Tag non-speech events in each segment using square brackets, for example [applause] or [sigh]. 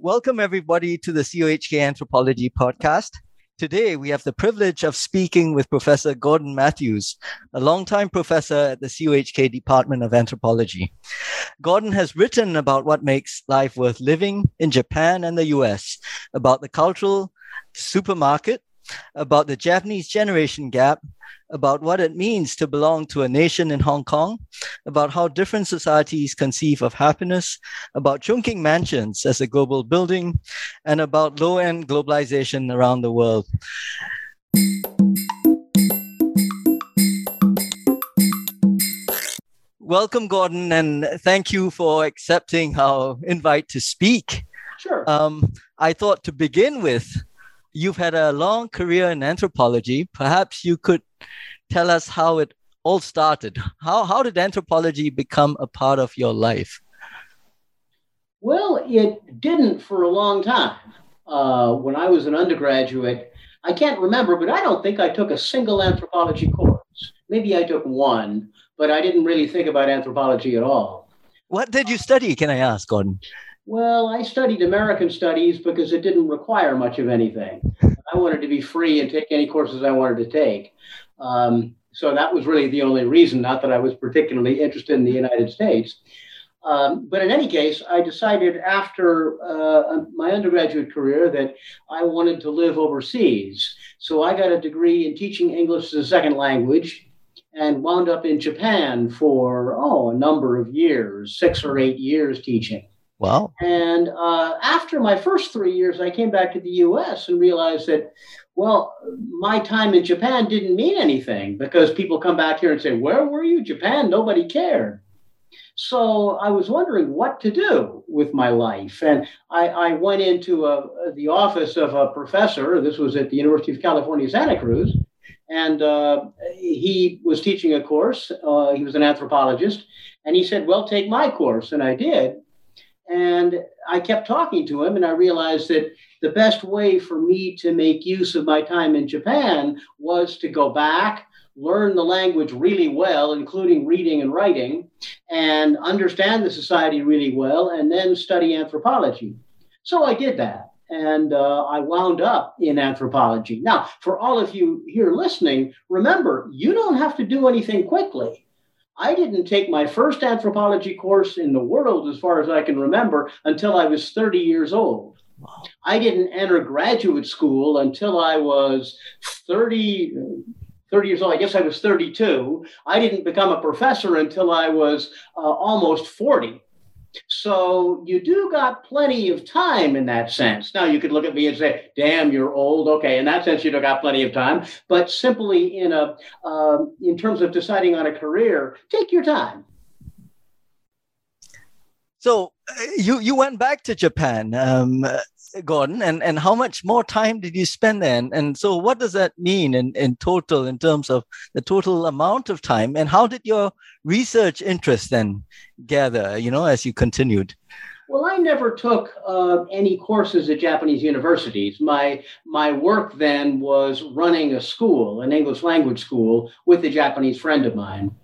Welcome, everybody, to the CUHK Anthropology Podcast. Today, we have the privilege of speaking with Professor Gordon Mathews, a longtime professor at the CUHK Department of Anthropology. Gordon has written about what makes life worth living in Japan and the US, about the cultural supermarket, about the Japanese generation gap, about what it means to belong to a nation in Hong Kong, about how different societies conceive of happiness, about Chungking Mansions as a global building, and about low end globalization around the world. Welcome, Gordon, and thank you for accepting our invite to speak. Sure. Um, I thought to begin with, you've had a long career in anthropology. Perhaps you could tell us how it all started. How, how did anthropology become a part of your life? Well, it didn't for a long time. Uh, when I was an undergraduate, I can't remember, but I don't think I took a single anthropology course. Maybe I took one, but I didn't really think about anthropology at all. What did you study, can I ask, Gordon? Well, I studied American studies because it didn't require much of anything. I wanted to be free and take any courses I wanted to take. Um, so that was really the only reason, not that I was particularly interested in the United States. Um, but in any case, I decided after uh, my undergraduate career that I wanted to live overseas. So I got a degree in teaching English as a second language and wound up in Japan for, oh, a number of years, six or eight years teaching. Wow. And uh, after my first three years, I came back to the US and realized that, well, my time in Japan didn't mean anything because people come back here and say, Where were you? Japan, nobody cared. So I was wondering what to do with my life. And I, I went into a, the office of a professor. This was at the University of California, Santa Cruz. And uh, he was teaching a course. Uh, he was an anthropologist. And he said, Well, take my course. And I did. And I kept talking to him, and I realized that the best way for me to make use of my time in Japan was to go back, learn the language really well, including reading and writing, and understand the society really well, and then study anthropology. So I did that. And uh, I wound up in anthropology. Now, for all of you here listening, remember, you don't have to do anything quickly. I didn't take my first anthropology course in the world, as far as I can remember, until I was 30 years old. Wow. I didn't enter graduate school until I was 30, 30 years old. I guess I was 32. I didn't become a professor until I was uh, almost 40. So you do got plenty of time in that sense. Now you could look at me and say, "Damn, you're old." Okay, in that sense, you do got plenty of time. But simply in a um, in terms of deciding on a career, take your time. So uh, you you went back to Japan. Um, Gordon, and, and how much more time did you spend there? And, and so, what does that mean in, in total, in terms of the total amount of time? And how did your research interest then gather, you know, as you continued? Well, I never took uh, any courses at Japanese universities. My my work then was running a school, an English language school, with a Japanese friend of mine.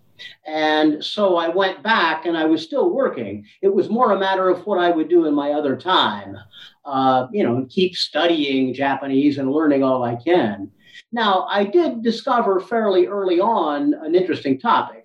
And so I went back and I was still working. It was more a matter of what I would do in my other time, uh, you know, and keep studying Japanese and learning all I can. Now, I did discover fairly early on an interesting topic.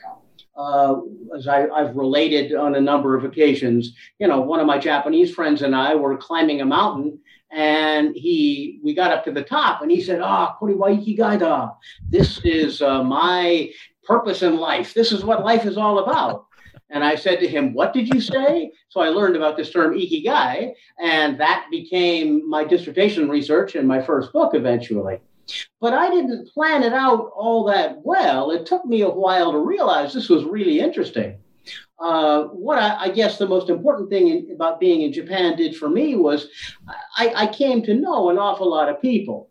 Uh, as I, have related on a number of occasions, you know, one of my Japanese friends and I were climbing a mountain and he we got up to the top and he said ah kori wa ikigai this is uh, my purpose in life. This is what life is all about. And I said to him, What did you say? So I learned about this term ikigai, and that became my dissertation research and my first book eventually. But I didn't plan it out all that well. It took me a while to realize this was really interesting. Uh, what I, I, guess the most important thing in, about being in Japan did for me was I, I came to know an awful lot of people.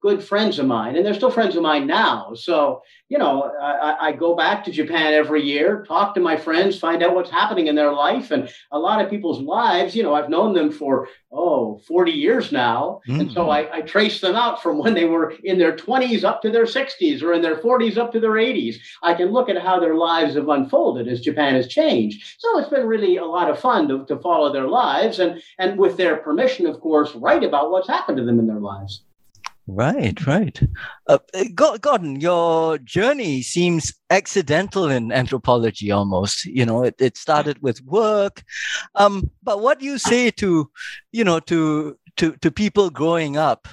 Good friends of mine, and they're still friends of mine now. So, you know, I, I, go back to Japan every year, talk to my friends, find out what's happening in their life. And a lot of people's lives, you know, I've known them for, oh, 40 years now. Mm-hmm. And so mm. I, I trace them out from when they were in their 20s up to their 60s or in their 40s up to their 80s. I can look at how their lives have unfolded as Japan has changed. So it's been really a lot of fun to, to follow their lives and, and with their permission, of course, write about what's happened to them in their lives. Right, right. Uh, Gordon, your journey seems accidental in anthropology almost. You know, it, it started with work. Um, but what do you say to, you know, to to to people growing up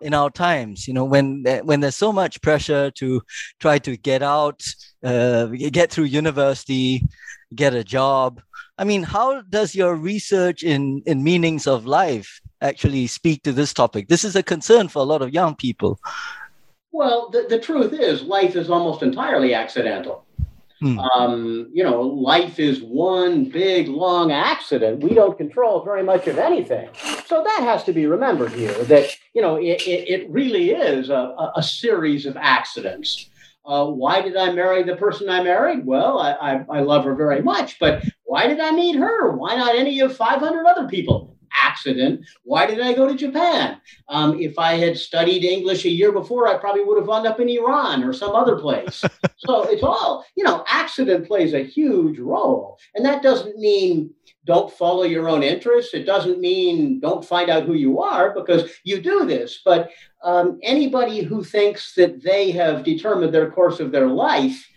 in our times? You know, when when there's so much pressure to try to get out, uh, get through university, get a job. I mean, how does your research in in meanings of life actually speak to this topic? This is a concern for a lot of young people. Well, the, the truth is, life is almost entirely accidental. Hmm. Um, you know, life is one big, long accident. We don't control very much of anything. So that has to be remembered here that, you know, it, it, it really is a, a, series of accidents. Uh, why did I marry the person I married? Well, I, I, I love her very much, but why did I meet her? Why not any of 500 other people? Accident. Why did I go to Japan? Um, if I had studied English a year before, I probably would have wound up in Iran or some other place. [laughs] so it's all, you know, accident plays a huge role. And that doesn't mean don't follow your own interests. It doesn't mean don't find out who you are because you do this. But um, anybody who thinks that they have determined their course of their life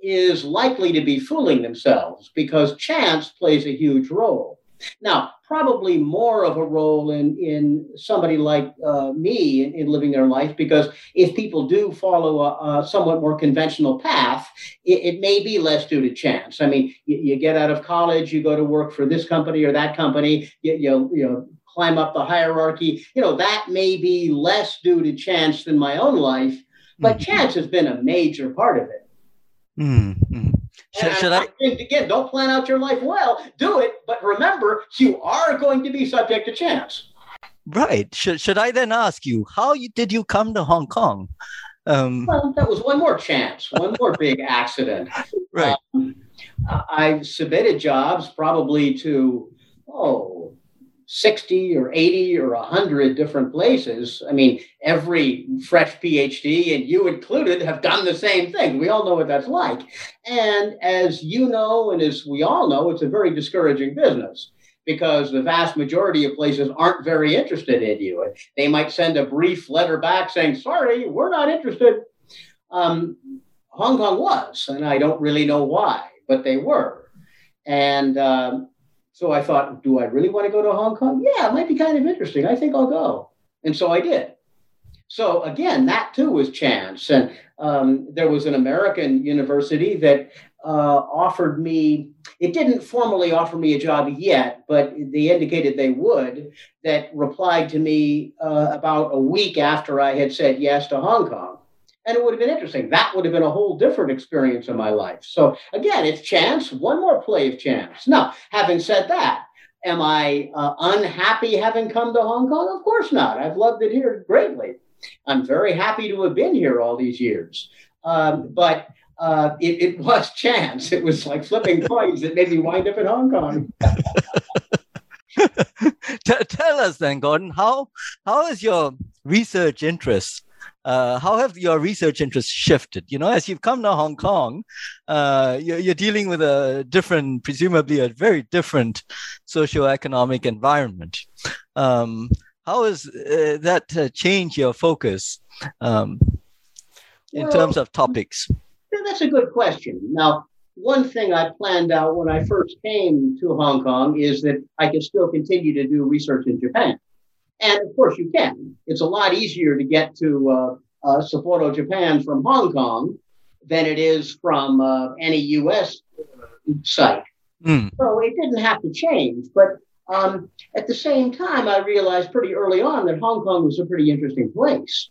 is likely to be fooling themselves because chance plays a huge role. Now, probably more of a role in, in somebody like uh, me in, in, living their life, because if people do follow a, a somewhat more conventional path, it, it, may be less due to chance. I mean, you, you, get out of college, you go to work for this company or that company, you, you, you know, climb up the hierarchy. You know, that may be less due to chance than my own life, but mm-hmm. chance has been a major part of it. Mm-hmm. Should, should I? Again, don't plan out your life well. Do it, but remember, you are going to be subject to chance. Right. Should, should I then ask you, how you, did you come to Hong Kong? Um, well, that was one more chance, one more big accident. [laughs] Right. Um, I submitted jobs probably to, oh, 60 or 80 or 100 different places. I mean, every fresh PhD, and you included, have done the same thing. We all know what that's like. And as you know, and as we all know, it's a very discouraging business because the vast majority of places aren't very interested in you. They might send a brief letter back saying, sorry, we're not interested. Um, Hong Kong was, and I don't really know why, but they were. And um, so I thought, do I really want to go to Hong Kong? Yeah, it might be kind of interesting. I think I'll go. And so I did. So again, that too was chance. And um, there was an American university that uh, offered me, it didn't formally offer me a job yet, but they indicated they would, that replied to me uh, about a week after I had said yes to Hong Kong and it would have been interesting. That would have been a whole different experience in my life. So again, it's chance, one more play of chance. Now, having said that, am I uh, unhappy having come to Hong Kong? Of course not. I've loved it here greatly. I'm very happy to have been here all these years. Um, but uh, it, it, was [laughs] chance. It was like flipping coins that made me wind up in Hong Kong. [laughs] [laughs] Tell us then, Gordon, how how is your research interest uh, how have your research interests shifted? You know, as you've come to Hong Kong, uh, you're, you're, dealing with a different, presumably a very different socio-economic environment. Um, how has uh, that uh, changed your focus um, in well, terms of topics? That's a good question. Now, one thing I planned out when I first came to Hong Kong is that I could still continue to do research in Japan. And of course, you can. It's a lot easier to get to uh, uh, Sapporo, Japan from Hong Kong than it is from uh, any US site. Mm. So it didn't have to change. But um, at the same time, I realized pretty early on that Hong Kong was a pretty interesting place.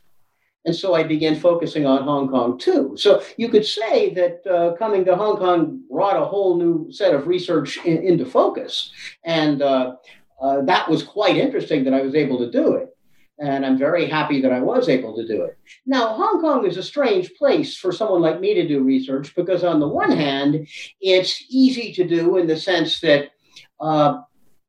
And so I began focusing on Hong Kong too. So you could say that uh, coming to Hong Kong brought a whole new set of research in, into focus. And uh, uh, that was quite interesting that I was able to do it. And I'm very happy that I was able to do it. Now, Hong Kong is a strange place for someone like me to do research because, on the one hand, it's easy to do in the sense that uh,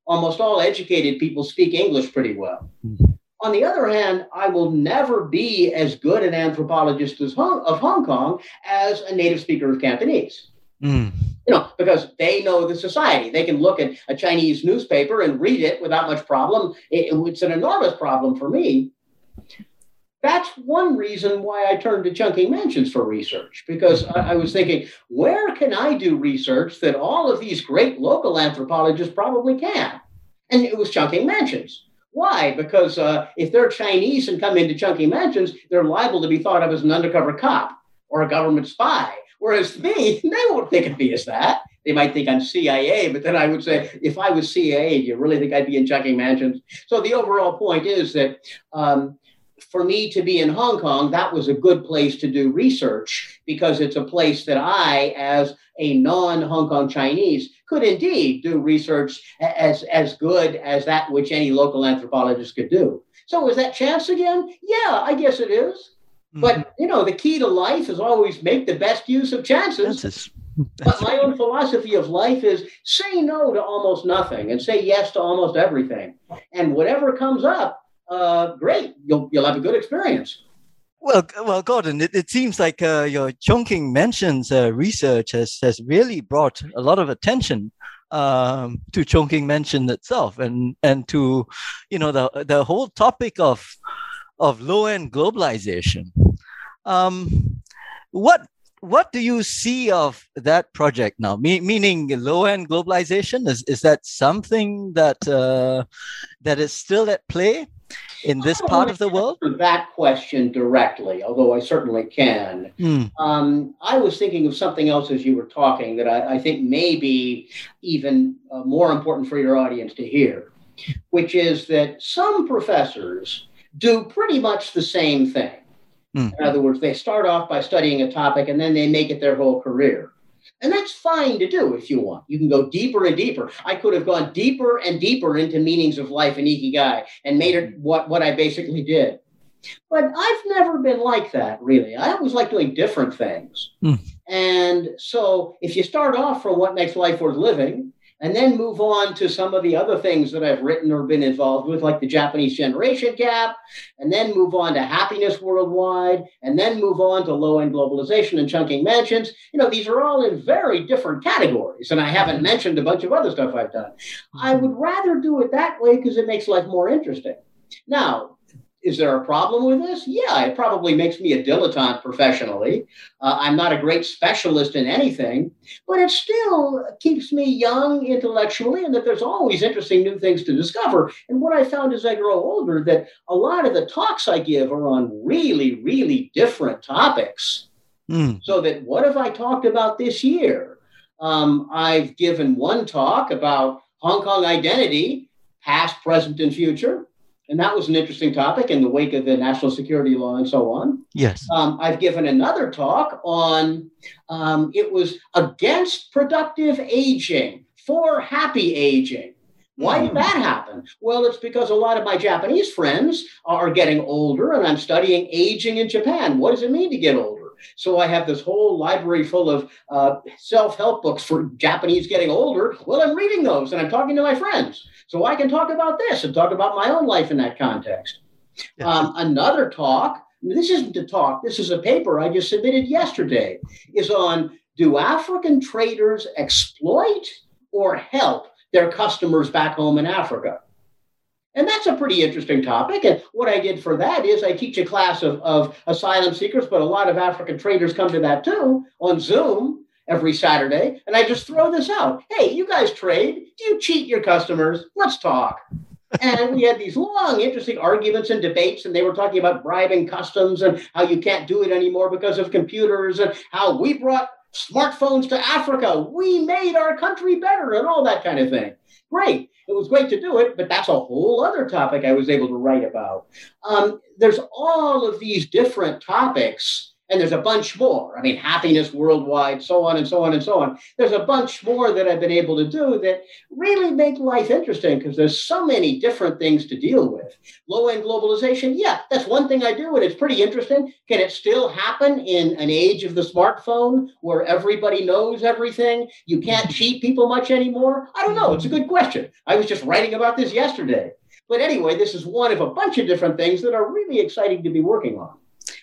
almost all educated people speak English pretty well. Mm-hmm. On the other hand, I will never be as good an anthropologist Hong, of Hong Kong as a native speaker of Cantonese. Mm. You know, because they know the society. They can look at a Chinese newspaper and read it without much problem. It, it's an enormous problem for me. That's one reason why I turned to Chungking Mansions for research, because I, I was thinking, where can I do research that all of these great local anthropologists probably can? And it was Chungking Mansions. Why? Because uh, if they're Chinese and come into Chungking Mansions, they're liable to be thought of as an undercover cop or a government spy Whereas me, [laughs] they won't think of me as that. They might think I'm CIA, but then I would say, if I was CIA, do you really think I'd be in Chungking Mansions? So the overall point is that um, for me to be in Hong Kong, that was a good place to do research because it's a place that I, as a non Hong Kong Chinese, could indeed do research as, as good as that which any local anthropologist could do. So is that chance again? Yeah, I guess it is. But mm-hmm. you know, the key to life is always make the best use of chances. but my own philosophy of life is say no to almost nothing and say yes to almost everything. And whatever comes up, uh, great, you'll you'll have a good experience. Well, well, Gordon, it, it seems like uh, your Chungking Mansions uh, research has, has really brought a lot of attention um, to Chungking Mansion itself, and and to you know the the whole topic of of low end globalization. Um, what what do you see of that project now? Me- meaning low end globalization is is that something that uh, that is still at play in this part of the world? That question directly, although I certainly can. Mm. Um, I was thinking of something else as you were talking that I, I think may be even uh, more important for your audience to hear, which is that some professors do pretty much the same thing. Mm. In other words, they start off by studying a topic and then they make it their whole career. And that's fine to do if you want. You can go deeper and deeper. I could have gone deeper and deeper into meanings of life and ikigai and made it what, what I basically did. But I've never been like that, really. I always like doing different things. Mm. And so if you start off from what makes life worth living, and then move on to some of the other things that I've written or been involved with, like the Japanese generation gap, and then move on to happiness worldwide, and then move on to low end globalization and Chungking Mansions. You know, these are all in very different categories, and I haven't mentioned a bunch of other stuff I've done. I would rather do it that way because it makes life more interesting. Now, is there a problem with this? Yeah, it probably makes me a dilettante professionally. Uh, I'm not a great specialist in anything, but it still keeps me young intellectually, and that there's always interesting new things to discover. And what I found as I grow older, that a lot of the talks I give are on really, really different topics. Mm. So that what have I talked about this year? Um, I've given one talk about Hong Kong identity, past, present, and future. And that was an interesting topic in the wake of the national security law and so on. Yes. Um, I've given another talk on um, it was against productive aging for happy aging. Why did hmm. that happen? Well, it's because a lot of my Japanese friends are getting older, and I'm studying aging in Japan. What does it mean to get older? So I have this whole library full of uh, self help books for Japanese getting older. Well, I'm reading those and I'm talking to my friends. So I can talk about this and talk about my own life in that context. Um, another talk, this isn't a talk, this is a paper I just submitted yesterday, is on do African traders exploit or help their customers back home in Africa? And that's a pretty interesting topic. And what I did for that is I teach a class of, of asylum seekers, but a lot of African traders come to that too on Zoom every Saturday. And I just throw this out. Hey, you guys trade. Do you cheat your customers? Let's talk. and we had these long, interesting arguments and debates, and they were talking about bribing customs and how you can't do it anymore because of computers, and how we brought smartphones to Africa. We made our country better, and all that kind of thing. Great. It was great to do it, but that's a whole other topic I was able to write about. Um, there's all of these different topics, And there's a bunch more. I mean, happiness worldwide, so on and so on and so on. There's a bunch more that I've been able to do that really make life interesting because there's so many different things to deal with. Low end globalization, yeah, that's one thing I do, and it's pretty interesting. Can it still happen in an age of the smartphone where everybody knows everything? You can't [laughs] cheat people much anymore? I don't know. It's a good question. I was just writing about this yesterday. But anyway, this is one of a bunch of different things that are really exciting to be working on.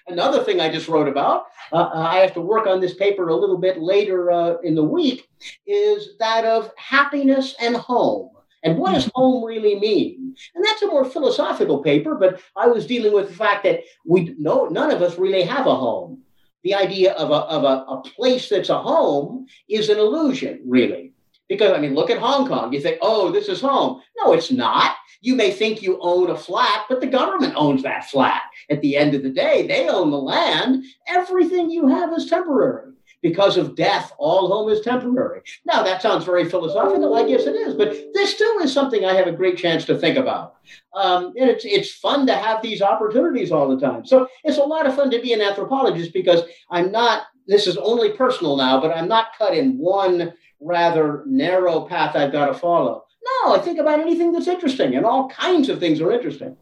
Another thing I just wrote about, uh, uh, I have to work on this paper a little bit later uh, in the week, is that of happiness and home. And what does home really mean? And that's a more philosophical paper, but I was dealing with the fact that we no none of us really have a home. The idea of a, of a, a place that's a home is an illusion, really. Because I mean, look at Hong Kong. You think, oh, this is home. No, it's not. You may think you own a flat, but the government owns that flat. At the end of the day, they own the land. Everything you have is temporary. Because of death, all home is temporary. Now, that sounds very philosophical. I guess it is, but this still is something I have a great chance to think about. Um, and it's, it's fun to have these opportunities all the time. So it's a lot of fun to be an anthropologist because I'm not, this is only personal now, but I'm not cut in one rather narrow path I've got to follow. No, I think about anything that's interesting, and all kinds of things are interesting.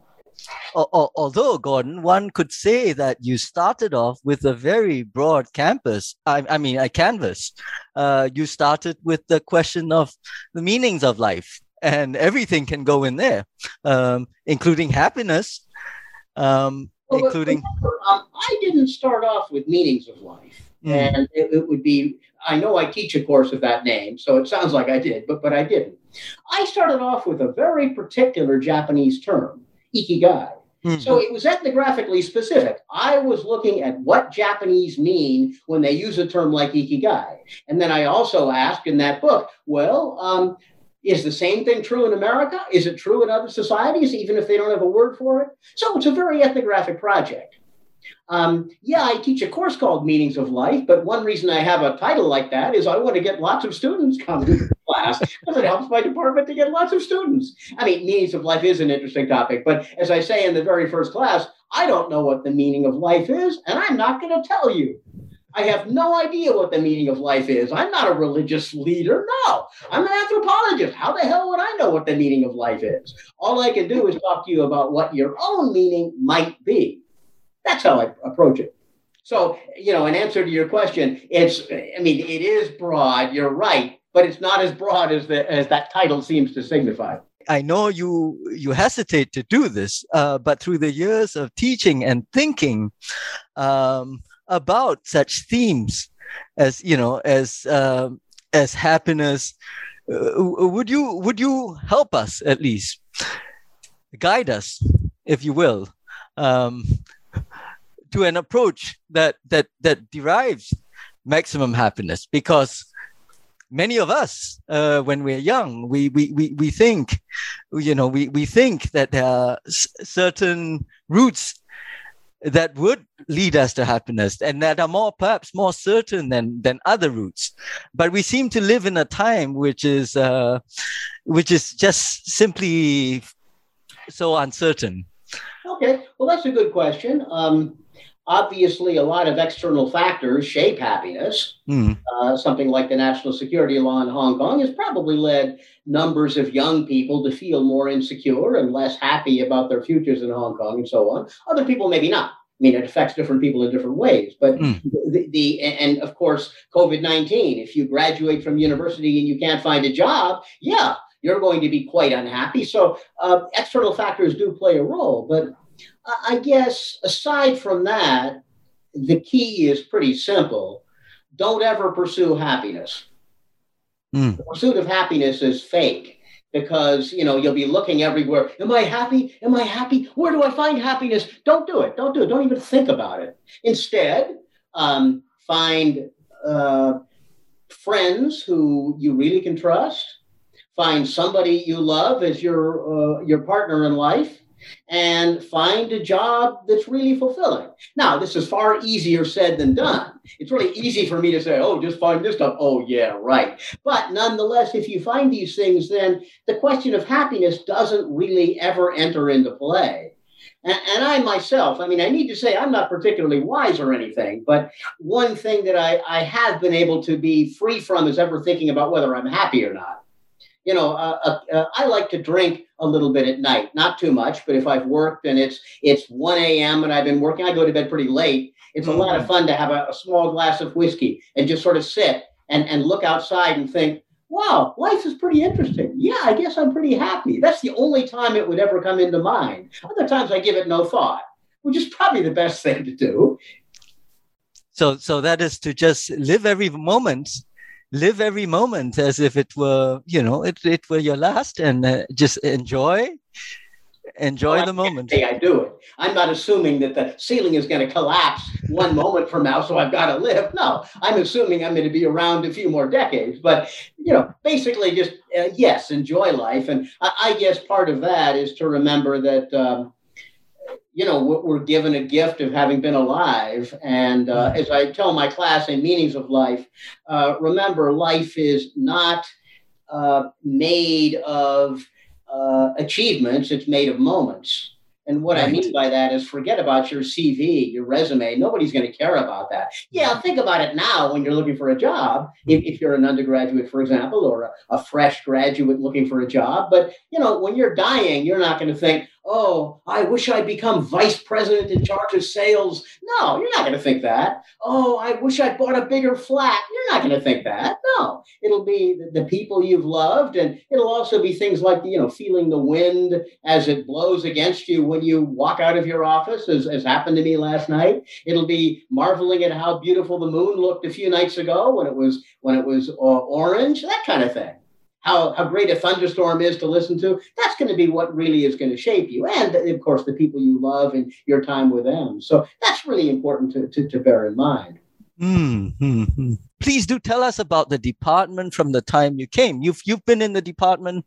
Although, Gordon, one could say that you started off with a very broad campus. I, I mean, a canvas. Uh, you started with the question of the meanings of life, and everything can go in there, um, including happiness, um, well, including. Remember, um, I didn't start off with meanings of life, mm. and it, it would be I know I teach a course of that name, so it sounds like I did, but, but I didn't. I started off with a very particular Japanese term, ikigai. Mm-hmm. So it was ethnographically specific. I was looking at what Japanese mean when they use a term like ikigai. And then I also asked in that book, well, um, is the same thing true in America? Is it true in other societies, even if they don't have a word for it? So it's a very ethnographic project. Um, yeah, I teach a course called Meanings of Life, but one reason I have a title like that is I want to get lots of students coming to class because it helps my department to get lots of students. I mean, meanings of life is an interesting topic, but as I say in the very first class, I don't know what the meaning of life is, and I'm not going to tell you. I have no idea what the meaning of life is. I'm not a religious leader. No, I'm an anthropologist. How the hell would I know what the meaning of life is? All I can do is talk to you about what your own meaning might be. That's how I approach it. So, you know, in answer to your question, it's, I mean, it is broad, you're right, but it's not as broad as, the, as that title seems to signify. I know you you hesitate to do this, uh, but through the years of teaching and thinking um, about such themes as you know as uh, as happiness, uh, would you would you help us at least? Guide us, if you will, um, to an approach that that that derives maximum happiness. Because many of us uh, when we're young we, we we we think you know we we think that there are certain routes that would lead us to happiness and that are more perhaps more certain than than other routes. But we seem to live in a time which is uh, which is just simply so uncertain. Okay well that's a good question. Um, obviously a lot of external factors shape happiness. Mm. Uh, something like the national security law in Hong Kong has probably led numbers of young people to feel more insecure and less happy about their futures in Hong Kong and so on. Other people maybe not. I mean, it affects different people in different ways. But mm. the, the and of course, COVID nineteen. If you graduate from university and you can't find a job, yeah, you're going to be quite unhappy. So uh, external factors do play a role, but I guess aside from that, the key is pretty simple. Don't ever pursue happiness. Mm. The pursuit of happiness is fake because you know you'll be looking everywhere. Am I happy? Am I happy? Where do I find happiness? Don't do it. Don't do it. Don't even think about it. Instead, um, find uh, friends who you really can trust. Find somebody you love as your uh, your partner in life and find a job that's really fulfilling. Now, this is far easier said than done. It's really easy for me to say, oh, just find this stuff. Oh, yeah, right. But nonetheless, if you find these things, then the question of happiness doesn't really ever enter into play. And, I myself, I mean, I need to say I'm not particularly wise or anything, but one thing that I, I have been able to be free from is ever thinking about whether I'm happy or not. You know, uh, uh, uh I like to drink a little bit at night, not too much, but if I've worked and it's it's 1 a.m. and I've been working, I go to bed pretty late. It's mm-hmm. a lot of fun to have a, a small glass of whiskey and just sort of sit and, and look outside and think, wow, life is pretty interesting. Yeah, I guess I'm pretty happy. That's the only time it would ever come into mind. Other times I give it no thought, which is probably the best thing to do. So, so that is to just live every moment, live every moment as if it were, you know, it, it were your last, and uh, just enjoy enjoy well, the moment. Hey, I do it. I'm not assuming that the ceiling is going to collapse one [laughs] moment from now, so I've got to live. No, I'm assuming I'm going to be around a few more decades. But you know, basically, just uh, yes, enjoy life, and I, I, guess part of that is to remember that. Um, you know, we're given a gift of having been alive. And uh, as I tell my class in Meanings of Life, uh, remember, life is not uh, made of uh, achievements, it's made of moments. And what right. I mean by that is forget about your CV, your resume. Nobody's going to care about that. Yeah, think about it now when you're looking for a job, if, if you're an undergraduate, for example, or a, a fresh graduate looking for a job. But, you know, when you're dying, you're not going to think, oh, I wish I'd become vice president in charge of sales. No, you're not going to think that. Oh, I wish I'd bought a bigger flat. You're not going to think that. No, it'll be the, the, people you've loved. And it'll also be things like, you know, feeling the wind as it blows against you when you walk out of your office, as, as happened to me last night. It'll be marveling at how beautiful the moon looked a few nights ago when it was when it was uh, orange, that kind of thing how, how great a thunderstorm is to listen to, that's going to be what really is going to shape you. And of course, the people you love and your time with them. So that's really important to, to, to bear in mind. Mm-hmm. Please do tell us about the department from the time you came. You've you've been in the department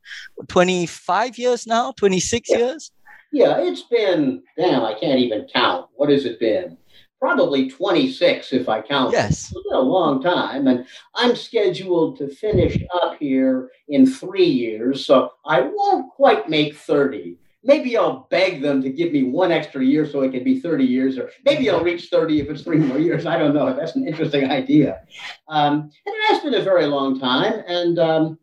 25 years now, 26 yeah. years? Yeah, it's been damn, I can't even count. What has it been? Probably 26 if I count. Yes. It's been a long time. And I'm scheduled to finish up here in three years. So I won't quite make 30. Maybe I'll beg them to give me one extra year so it can be 30 years, or maybe I'll reach 30 if it's three more years. I don't know. That's an interesting idea. Um, and it has been a very long time. And um,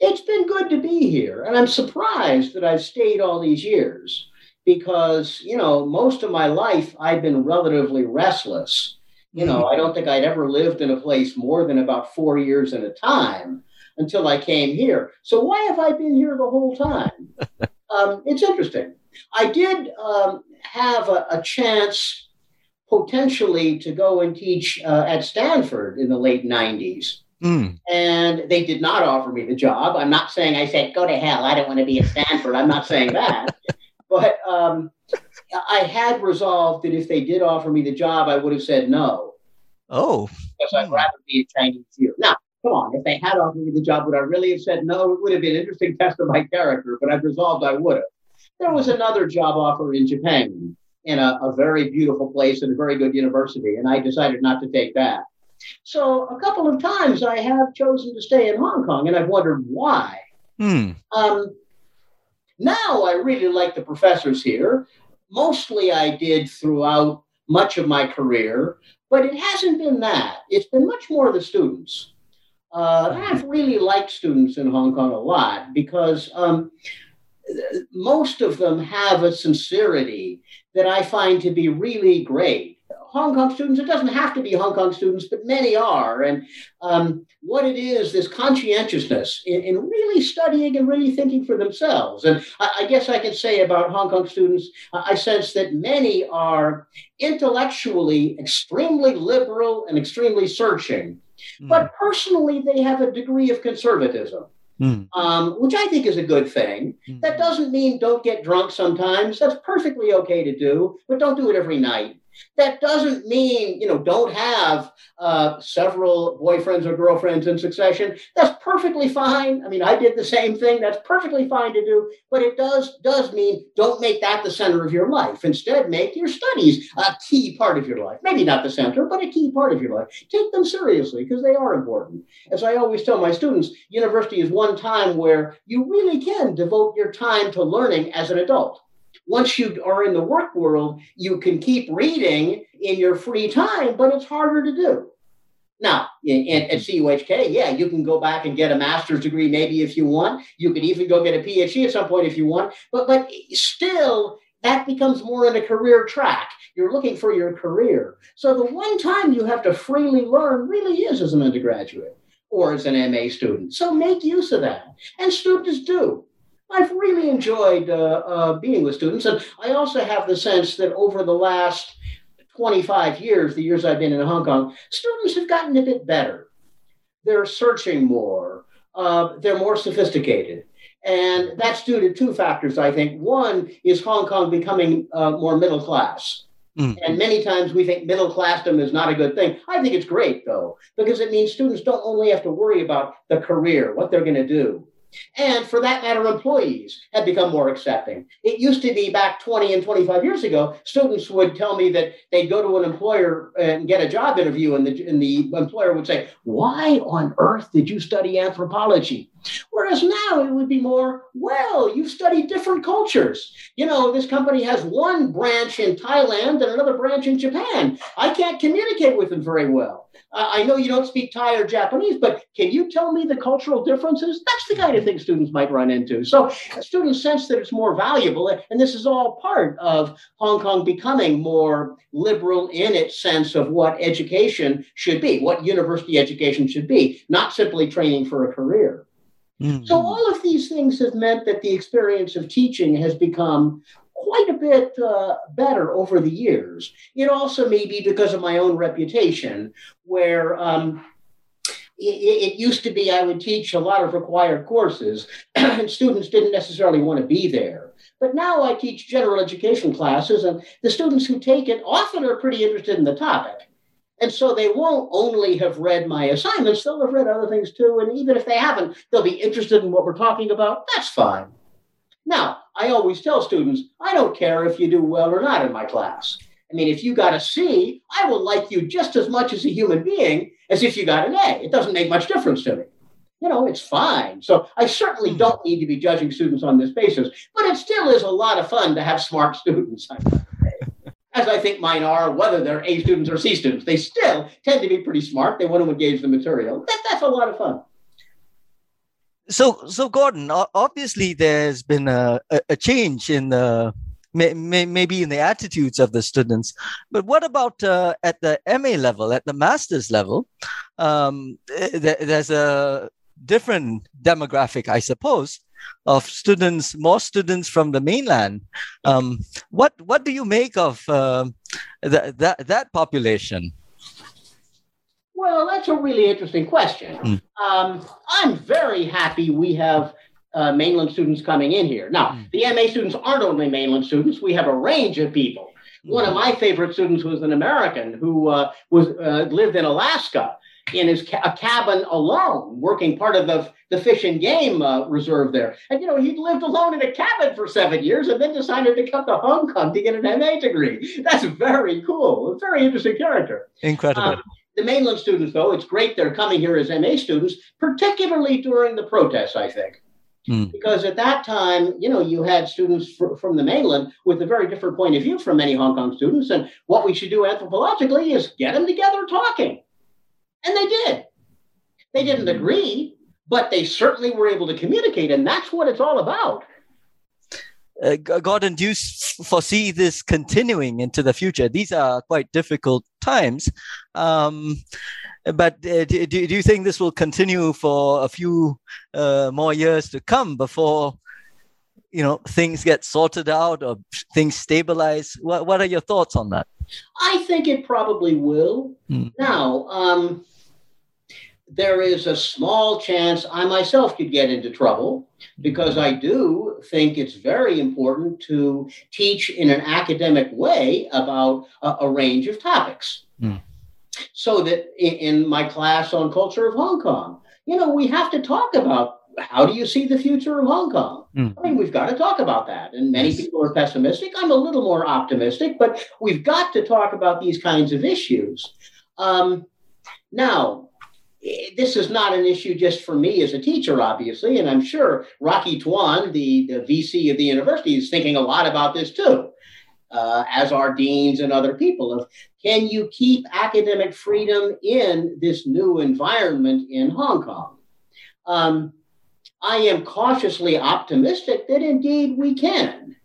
it's been good to be here. And I'm surprised that I've stayed all these years because you know most of my life I've been relatively restless. You know, I don't think I'd ever lived in a place more than about four years at a time until I came here. So why have I been here the whole time? [laughs] um, it's interesting. I did um, have a, a, chance potentially to go and teach uh, at Stanford in the late 90s. Mm. And they did not offer me the job. I'm not saying I said, go to hell. I don't want to be at Stanford. I'm not saying that. But um, I had resolved that if they did offer me the job, I would have said no. Oh. Because I'd rather be a Chinese here. Now, come on, if they had offered me the job, would I really have said no? It would have been an interesting test of my character, but I've resolved I would have. There was another job offer in Japan in a, a very beautiful place and a very good university, and I decided not to take that. So a couple of times I have chosen to stay in Hong Kong, and I've wondered why. Hmm. Um, now I really like the professors here. Mostly I did throughout much of my career, but it hasn't been that. It's been much more the students. Uh, I've really liked students in Hong Kong a lot because um, most of them have a sincerity that I find to be really great. Hong Kong students. It doesn't have to be Hong Kong students, but many are. And um, what it is, this conscientiousness in, in, really studying and really thinking for themselves. And I, I guess I can say about Hong Kong students, I sense that many are intellectually extremely liberal and extremely searching. Mm. But personally, they have a degree of conservatism. Mm. Um, which I think is a good thing. Mm. That doesn't mean don't get drunk sometimes. That's perfectly okay to do, but don't do it every night. That doesn't mean, you know, don't have uh, several boyfriends or girlfriends in succession. That's perfectly fine. I mean, I did the same thing. That's perfectly fine to do. But it does does mean don't make that the center of your life. Instead, make your studies a key part of your life. Maybe not the center, but a key part of your life. Take them seriously because they are important. As I always tell my students, university is one time where you really can devote your time to learning as an adult once you are in the work world, you can keep reading in your free time, but it's harder to do. Now, at mm-hmm. CUHK, yeah, you can go back and get a master's degree maybe if you want. You could even go get a PhD at some point if you want. But but still, that becomes more in a career track. You're looking for your career. So the one time you have to freely learn really is as an undergraduate or as an MA student. So make use of that. And students do. I've really enjoyed uh, uh, being with students. And I also have the sense that over the last 25 years, the years I've been in Hong Kong, students have gotten a bit better. They're searching more, uh, they're more sophisticated. And that's due to two factors, I think. One is Hong Kong becoming uh, more middle class. Mm. And many times we think middle classdom is not a good thing. I think it's great, though, because it means students don't only have to worry about the career, what they're going to do, and for that matter, employees have become more accepting. It used to be back 20 and 25 years ago, students would tell me that they'd go to an employer and get a job interview, and the, and the employer would say, Why on earth did you study anthropology? Whereas now it would be more, well, you've studied different cultures. You know, this company has one branch in Thailand and another branch in Japan. I can't communicate with them very well. Uh, I know you don't speak Thai or Japanese, but can you tell me the cultural differences? That's the kind of thing students might run into. So students sense that it's more valuable, and this is all part of Hong Kong becoming more liberal in its sense of what education should be, what university education should be, not simply training for a career. Mm-hmm. So all of these things have meant that the experience of teaching has become quite a bit uh, better over the years. It also may be because of my own reputation, where um, it, it, used to be I would teach a lot of required courses, [clears throat] and students didn't necessarily want to be there. But now I teach general education classes, and the students who take it often are pretty interested in the topic. And so they won't only have read my assignments, they'll have read other things too. And even if they haven't, they'll be interested in what we're talking about. That's fine. Now, I always tell students, I don't care if you do well or not in my class. I mean, if you got a C, I will like you just as much as a human being as if you got an A. It doesn't make much difference to me. You know, it's fine. So I certainly hmm. don't need to be judging students on this basis, but it still is a lot of fun to have smart students. [laughs] As I think mine are, whether they're A students or C students, they still tend to be pretty smart. They want to engage the material. That, that's a lot of fun so so gordon obviously there's been a, a change in the maybe in the attitudes of the students. But what about uh, at the ma level at the master's level? Um, there's a different demographic i suppose of students more students from the mainland. Um, what what do you make of uh, th- that that population well, that's a really interesting question. Mm. Um, I'm very happy we have uh, mainland students coming in here. Now, mm. the MA students aren't only mainland students, we have a range of people. Mm. One of my favorite students was an American who uh, was uh, lived in Alaska in his ca- a cabin alone, working part of the, the fish and game uh, reserve there. And, you know, he lived alone in a cabin for seven years and then decided to come to Hong Kong to get an MA degree. That's very cool. A very interesting character. Incredible. Um, the mainland students, though, it's great they're coming here as MA students, particularly during the protests, I think. Mm. Because at that time, you know, you had students fr- from the mainland with a very different point of view from many Hong Kong students. And what we should do anthropologically is get them together talking. And they did. They didn't hmm. agree, but they certainly were able to communicate. And that's what it's all about. Uh, Gordon, do you foresee this continuing into the future? These are quite difficult times. Um, but uh, do, do you think this will continue for a few uh, more years to come before you know things get sorted out or things stabilize? What, what are your thoughts on that? I think it probably will. Mm. Now, um, there is a small chance I myself could get into trouble because I do think it's very important to teach in an academic way about a, a range of topics. Mm. So that in, in, my class on culture of Hong Kong, you know, we have to talk about how do you see the future of Hong Kong? Mm. I mean, we've got to talk about that. And many people are pessimistic. I'm a little more optimistic, but we've got to talk about these kinds of issues. Um, now, this is not an issue just for me as a teacher, obviously, and I'm sure Rocky Tuan, the, the VC of the university, is thinking a lot about this too, uh, as are deans and other people. Of can you keep academic freedom in this new environment in Hong Kong? Um, I am cautiously optimistic that indeed we can.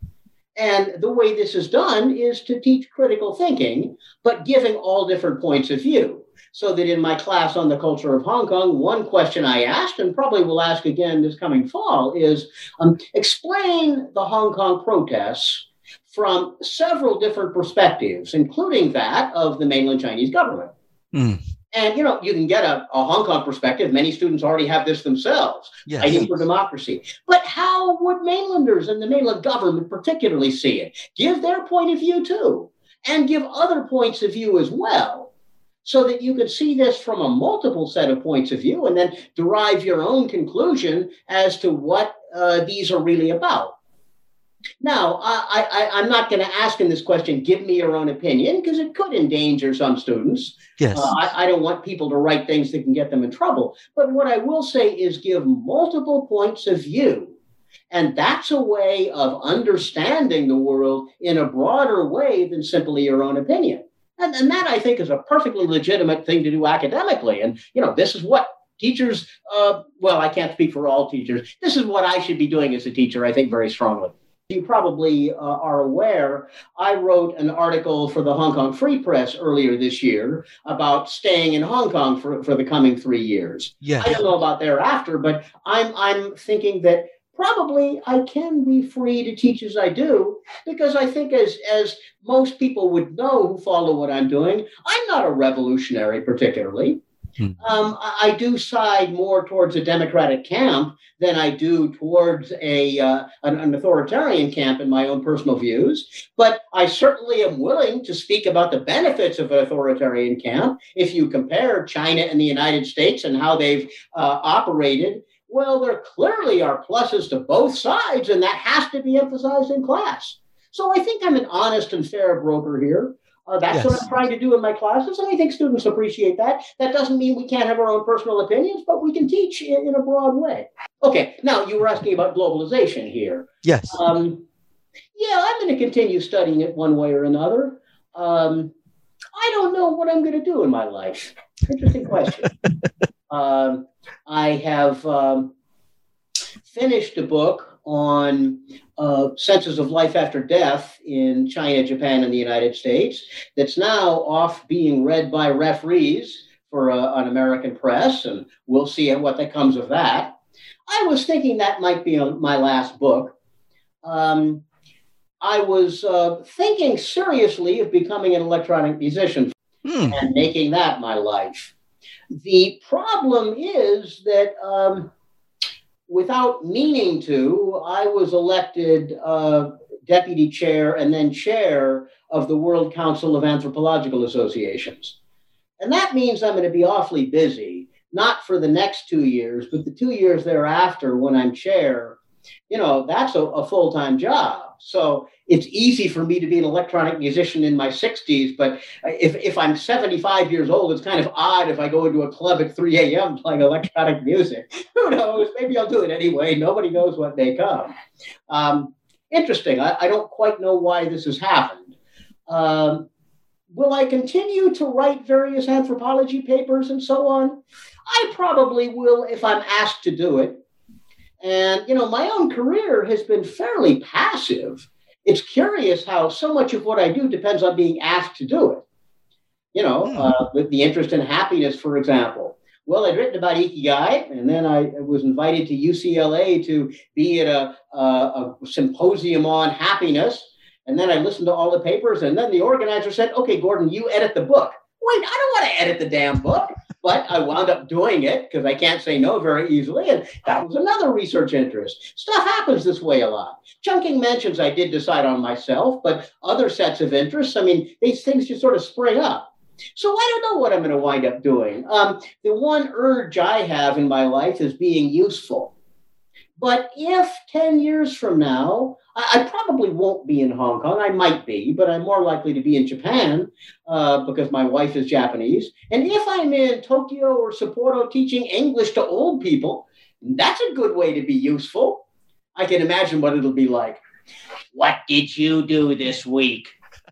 And the way this is done is to teach critical thinking, but giving all different points of view so that in my class on the culture of Hong Kong, one question I asked, and probably will ask again this coming fall, is um, explain the Hong Kong protests from several different perspectives, including that of the mainland Chinese government. Mm. And you know, you can get a, a, Hong Kong perspective. Many students already have this themselves, yes. fighting for democracy. But how would mainlanders and the mainland government particularly see it? Give their point of view too, and give other points of view as well so that you could see this from a multiple set of points of view and then derive your own conclusion as to what uh, these are really about. Now, I, am not going to ask in this question, give me your own opinion, because it could endanger some students. Yes. Uh, I, I, don't want people to write things that can get them in trouble. But what I will say is give multiple points of view. And that's a way of understanding the world in a broader way than simply your own opinion. And, and that I think is a perfectly legitimate thing to do academically. And, you know, this is what teachers, uh, well, I can't speak for all teachers. This is what I should be doing as a teacher, I think, very strongly. You probably uh, are aware, I wrote an article for the Hong Kong Free Press earlier this year about staying in Hong Kong for, for the coming three years. Yes. I don't know about thereafter, but I'm, I'm thinking that probably I can be free to teach as I do because I think as as most people would know who follow what I'm doing, I'm not a revolutionary particularly. Hmm. Um, I, do side more towards a democratic camp than I do towards a uh, an, an, authoritarian camp in my own personal views. But I certainly am willing to speak about the benefits of an authoritarian camp. If you compare China and the United States and how they've uh, operated well, there clearly are pluses to both sides, and that has to be emphasized in class. So I think I'm an honest and fair broker here. Uh, that's yes. what I'm trying to do in my classes, and I think students appreciate that. That doesn't mean we can't have our own personal opinions, but we can teach in, in a broad way. Okay, now you were asking about globalization here. Yes. Um, yeah, I'm going to continue studying it one way or another. Um, I don't know what I'm going to do in my life. Interesting question. [laughs] um, I have um, finished a book on uh, senses of life after death in China, Japan, and the United States that's now off being read by referees for uh, an American press, and we'll see what that comes of that. I was thinking that might be a, my last book. Um, I was uh, thinking seriously of becoming an electronic musician hmm. and making that my life. The problem is that um, without meaning to, I was elected uh, deputy chair and then chair of the World Council of Anthropological Associations. And that means I'm going to be awfully busy, not for the next two years, but the two years thereafter when I'm chair. You know, that's a, a full time job. So it's easy for me to be an electronic musician in my 60s, but if, if I'm 75 years old, it's kind of odd if I go into a club at 3 a.m. playing electronic music. [laughs] Who knows? Maybe I'll do it anyway. Nobody knows what may come. Um, interesting. I, I, don't quite know why this has happened. Um, will I continue to write various anthropology papers and so on? I probably will if I'm asked to do it. And, you know, my own career has been fairly passive. It's curious how so much of what I do depends on being asked to do it. You know, mm. uh, the, the interest in happiness, for example. Well, I'd written about Ikigai, and then I was invited to UCLA to be at a, a, a symposium on happiness. And then I listened to all the papers, and then the organizer said, Okay, Gordon, you edit the book. Wait, I don't want to edit the damn book but I wound up doing it because I can't say no very easily. And that was another research interest. Stuff happens this way a lot. Chungking Mansions I did decide on myself, but other sets of interests, I mean, these things just sort of spring up. So I don't know what I'm going to wind up doing. Um, the one urge I have in my life is being useful. But if 10 years from now, I, I, probably won't be in Hong Kong. I might be, but I'm more likely to be in Japan uh, because my wife is Japanese. And if I'm in Tokyo or Sapporo teaching English to old people, that's a good way to be useful. I can imagine what it'll be like. What did you do this week?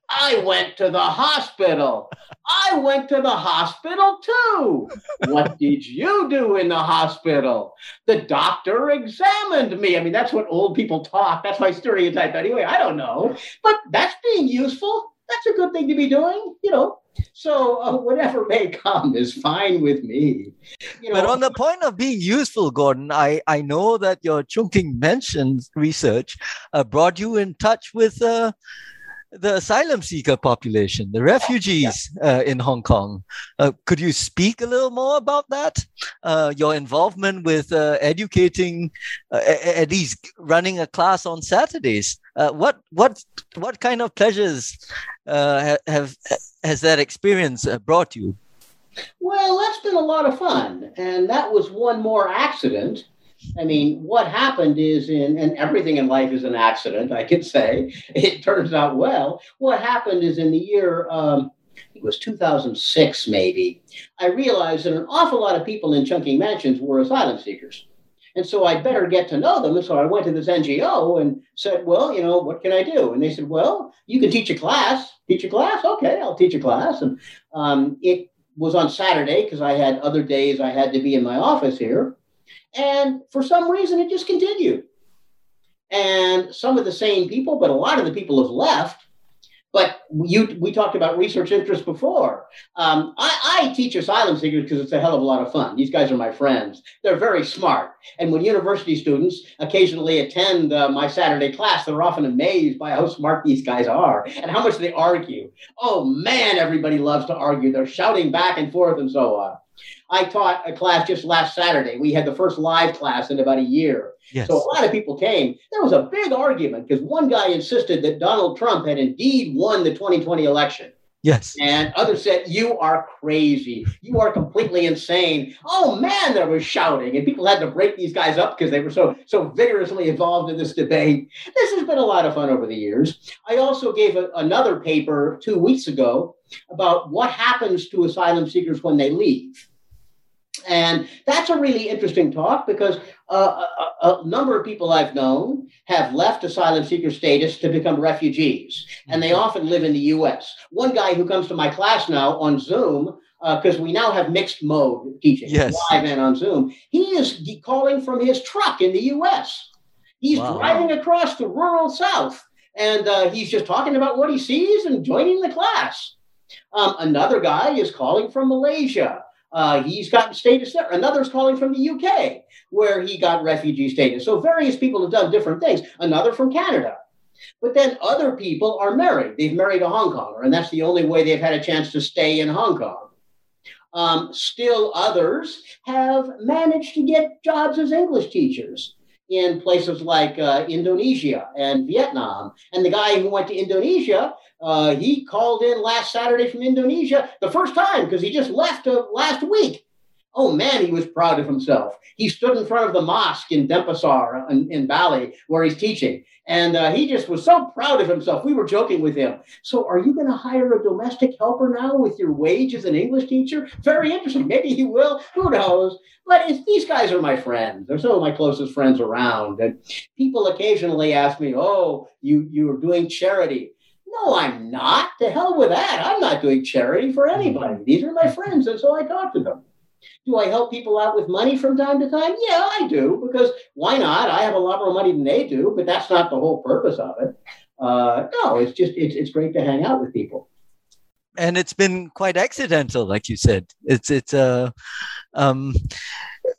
I went to the hospital. I went to the hospital too. What did you do in the hospital? The doctor examined me. I mean, that's what old people talk. That's my stereotype anyway. I don't know. But that's being useful. That's a good thing to be doing, you know. So uh, whatever may come is fine with me. You know, but on the point of being useful, Gordon, I, I know that your Chungking Mansions research uh, brought you in touch with uh, the asylum seeker population, the refugees uh, in Hong Kong. Uh, could you speak a little more about that? Uh, your involvement with uh, educating, uh, at least running a class on Saturdays. Uh, what what what kind of pleasures have has that experience brought you? Well, that's been a lot of fun, and that was one more accident I mean, what happened is in, and everything in life is an accident, I could say. It turns out well. What happened is in the year, um, it was 2006 maybe, I realized that an awful lot of people in Chungking Mansions were asylum seekers. And so I'd better get to know them. So I went to this NGO and said, well, you know, what can I do? And they said, well, you can teach a class. Teach a class? Okay, I'll teach a class. And um, it was on Saturday because I had other days I had to be in my office here. And for some reason, it just continued. And some of the same people, but a lot of the people have left. But you, we talked about research interest before. Um, I, I, teach asylum seekers because it's a hell of a lot of fun. These guys are my friends. They're very smart. And when university students occasionally attend uh, my Saturday class, they're often amazed by how smart these guys are and how much they argue. Oh man, everybody loves to argue. They're shouting back and forth and so on. I taught a class just last Saturday. We had the first live class in about a year. Yes. So a lot of people came. There was a big argument because one guy insisted that Donald Trump had indeed won the 2020 election. Yes. And others said, You are crazy. You are completely insane. Oh man, there was shouting. And people had to break these guys up because they were so so vigorously involved in this debate. This has been a lot of fun over the years. I also gave a, another paper two weeks ago about what happens to asylum seekers when they leave. And that's a really interesting talk because uh, a, a, number of people I've known have left asylum seeker status to become refugees, and they mm-hmm. often live in the US. One guy who comes to my class now on Zoom, because uh, we now have mixed mode teaching, yes. live and on Zoom, he is calling from his truck in the US. He's wow. driving across the rural South, and uh, he's just talking about what he sees and joining the class. Um, another guy is calling from Malaysia. Uh, he's gotten status there. Another's calling from the UK, where he got refugee status. So various people have done different things. Another from Canada. But then other people are married. They've married a Hong Konger, and that's the only way they've had a chance to stay in Hong Kong. Um, still others have managed to get jobs as English teachers in places like uh, Indonesia and Vietnam. And the guy who went to Indonesia uh, he called in last Saturday from Indonesia the first time because he just left uh, last week. Oh man, he was proud of himself. He stood in front of the mosque in Denpasar in, in Bali where he's teaching. And uh, he just was so proud of himself. We were joking with him. So, are you going to hire a domestic helper now with your wage as an English teacher? Very interesting. Maybe he will. Who knows? But these guys are my friends. They're some of my closest friends around. And people occasionally ask me, "Oh, you you are doing charity." No, I'm not. To hell with that. I'm not doing charity for anybody. These are my friends, and so I talk to them. Do I help people out with money from time to time? Yeah, I do, because why not? I have a lot more money than they do, but that's not the whole purpose of it. Uh, no, it's just it's it's great to hang out with people. And it's been quite accidental, like you said. It's it's uh um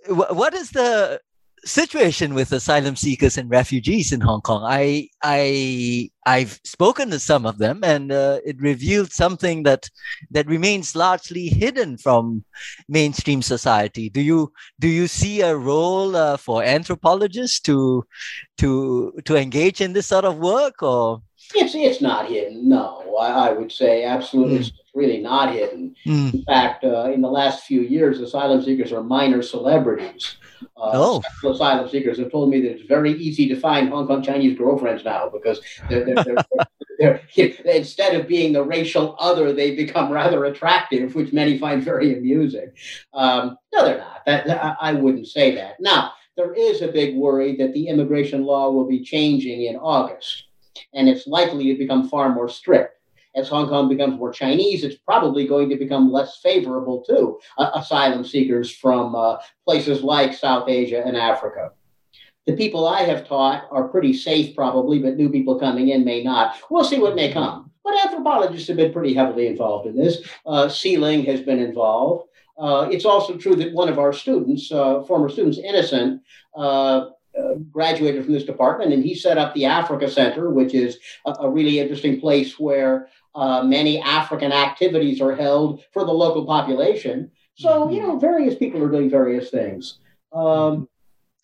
what is the situation with asylum seekers and refugees in Hong Kong. I I I've spoken to some of them, and uh, it revealed something that that remains largely hidden from mainstream society. Do you do you see a role uh, for anthropologists to to to engage in this sort of work, or It's it's not hidden. No, I, I would say absolutely. Mm. It's really not hidden. Mm. In fact, uh, in the last few years, asylum seekers are minor celebrities. Uh, oh. asylum seekers have told me that it's very easy to find Hong Kong Chinese girlfriends now because [laughs] they're, they're, they're, instead of being the racial other, they become rather attractive, which many find very amusing. Um, no, they're not. That, I wouldn't say that. Now, there is a big worry that the immigration law will be changing in August, and it's likely to become far more strict as Hong Kong becomes more Chinese, it's probably going to become less favorable to uh, asylum seekers from uh, places like South Asia and Africa. The people I have taught are pretty safe, probably, but new people coming in may not. We'll see what may come. But anthropologists have been pretty heavily involved in this. Uh, Sealing has been involved. Uh, it's also true that one of our students, uh, former students, Innocent, uh, graduated from this department, and he set up the Africa Center, which is a, a really interesting place where uh, many African activities are held for the local population. So, you know, various people are doing various things. Um,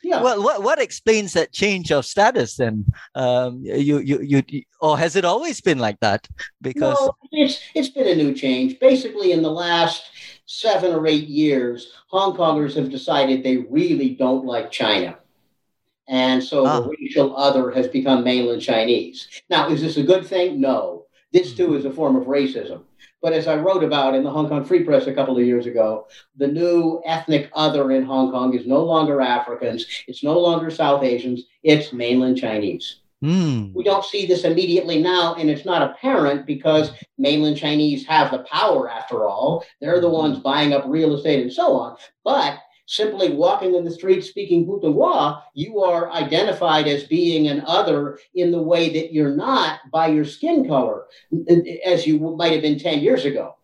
yeah. Well, what, what explains that change of status then? Um, you, you, you, you, or has it always been like that? Because no, it's, it's been a new change. Basically, in the last seven or eight years, Hong Kongers have decided they really don't like China. And so ah. the racial other has become mainland Chinese. Now, is this a good thing? No. This too is a form of racism. But as I wrote about in the Hong Kong Free Press a couple of years ago, the new ethnic other in Hong Kong is no longer Africans, it's no longer South Asians, it's mainland Chinese. Mm. We don't see this immediately now, and it's not apparent because mainland Chinese have the power after all. They're the ones buying up real estate and so on. But simply walking in the street speaking Putonghua, you are identified as being an other in the way that you're not by your skin color, as you might have been 10 years ago.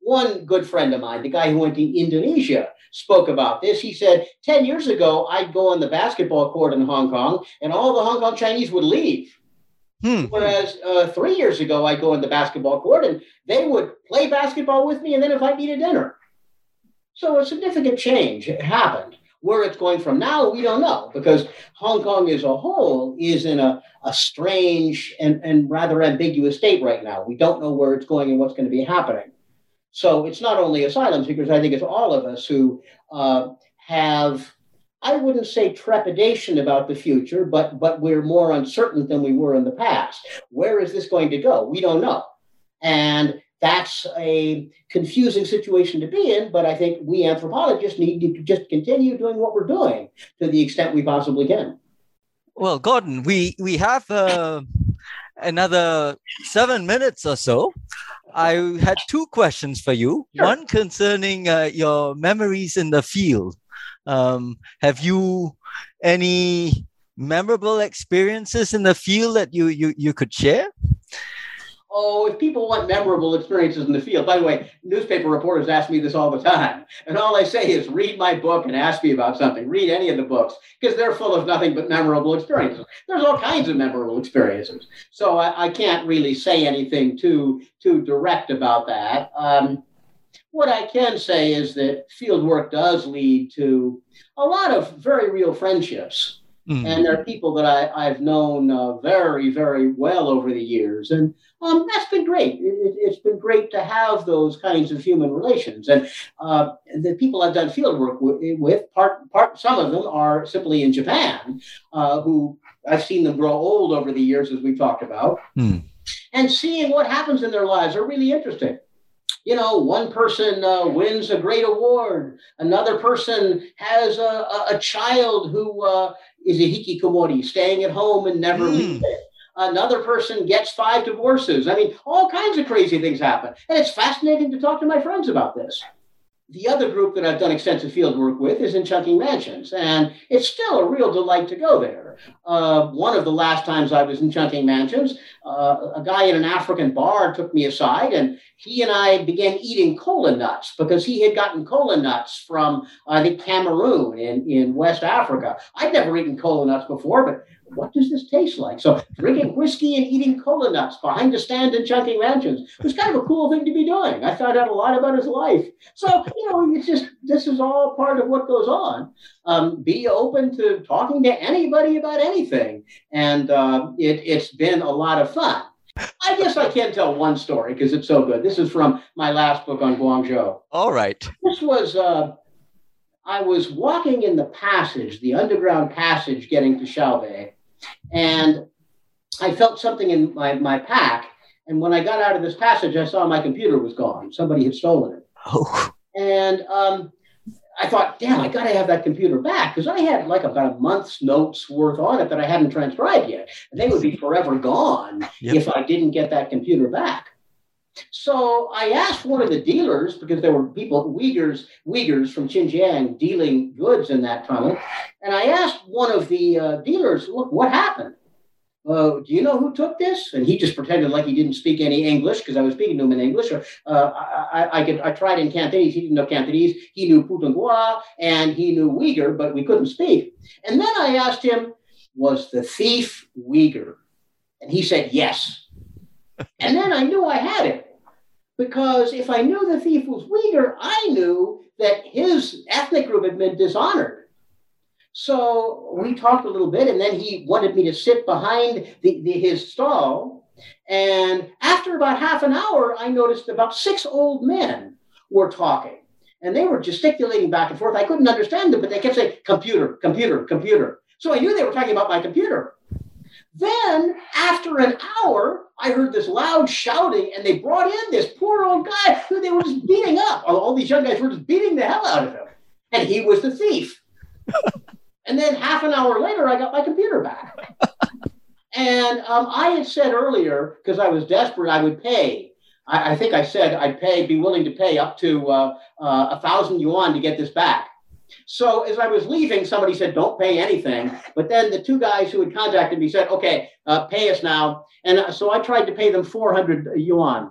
One good friend of mine, the guy who went to Indonesia, spoke about this. He said, 10 years ago, I'd go on the basketball court in Hong Kong, and all the Hong Kong Chinese would leave. Hmm. Whereas uh, three years ago, I'd go on the basketball court and they would play basketball with me and then invite me to dinner. So a significant change happened. Where it's going from now, we don't know because Hong Kong as a whole is in a, a strange and, and rather ambiguous state right now. We don't know where it's going and what's going to be happening. So it's not only asylum seekers, I think it's all of us who uh, have, I wouldn't say trepidation about the future, but, but we're more uncertain than we were in the past. Where is this going to go? We don't know. And that's a confusing situation to be in, but I think we anthropologists need to just continue doing what we're doing to the extent we possibly can. Well, Gordon, we we have uh, another seven minutes or so. I had two questions for you. Sure. One concerning uh, your memories in the field. Um, have you any memorable experiences in the field that you you, you could share? Oh, if people want memorable experiences in the field, by the way, newspaper reporters ask me this all the time. And all I say is read my book and ask me about something. Read any of the books because they're full of nothing but memorable experiences. There's all kinds of memorable experiences. So I, I can't really say anything too, too direct about that. Um, what I can say is that field work does lead to a lot of very real friendships. Mm-hmm. And there are people that I, have known uh, very, very well over the years. And um, that's been great. It, has been great to have those kinds of human relations. And uh, the people I've done field work with, with, part, part, some of them are simply in Japan, uh, who I've seen them grow old over the years, as we've talked about. Mm. And seeing what happens in their lives are really interesting you know, one person uh, wins a great award, another person has a, a, a child who uh, is a hikikomori, staying at home and never mm. leaving. Another person gets five divorces. I mean, all kinds of crazy things happen. And it's fascinating to talk to my friends about this. The other group that I've done extensive field work with is in Chungking Mansions, and it's still a real delight to go there. Uh, one of the last times I was in Chungking Mansions, uh, a guy in an African bar took me aside, and he and I began eating cola nuts because he had gotten cola nuts from, I think, Cameroon in, in West Africa. I'd never eaten cola nuts before, but what does this taste like? So drinking whiskey and eating cola nuts behind a stand in Chungking Mansions was kind of a cool thing to be doing. I found out a lot about his life. So, you know, it's just, this is all part of what goes on. Um, be open to talking to anybody about anything. And uh, it, it's been a lot of fun. I guess I can tell one story because it's so good. This is from my last book on Guangzhou. All right. This was, uh, I was walking in the passage, the underground passage getting to Xiaobei, and I felt something in my, my pack. And when I got out of this passage, I saw my computer was gone. Somebody had stolen it. Oh. And um, I thought, damn, I got to have that computer back because I had like about a month's notes worth on it that I hadn't transcribed yet. And they would be forever gone Yep. if I didn't get that computer back. So I asked one of the dealers because there were people, Uyghurs, Uyghurs from Xinjiang dealing goods in that tunnel. And I asked one of the uh, dealers, look, what happened? Uh, do you know who took this? And he just pretended like he didn't speak any English because I was speaking to him in English. Uh, I, I, I, could, I tried in Cantonese. He didn't know Cantonese. He knew Putonghua and he knew Uyghur, but we couldn't speak. And then I asked him, was the thief Uyghur? And he said, yes. And then I knew I had it because if I knew the thief was Uyghur, I knew that his ethnic group had been dishonored. So we talked a little bit, and then he wanted me to sit behind the, the, his stall. And after about half an hour, I noticed about six old men were talking. And they were gesticulating back and forth. I couldn't understand them, but they kept saying, computer, computer, computer. So I knew they were talking about my computer. Then, after an hour, I heard this loud shouting, and they brought in this poor old guy who they were just beating up. All, these young guys were just beating the hell out of him. And he was the thief. [laughs] and then half an hour later, I got my computer back. and um, I had said earlier, because I was desperate, I would pay. I, I, think I said I'd pay, be willing to pay up to uh, uh, a thousand yuan to get this back. So as I was leaving, somebody said, "Don't pay anything." But then the two guys who had contacted me said, "Okay, uh, pay us now." And uh, so I tried to pay them 400 yuan.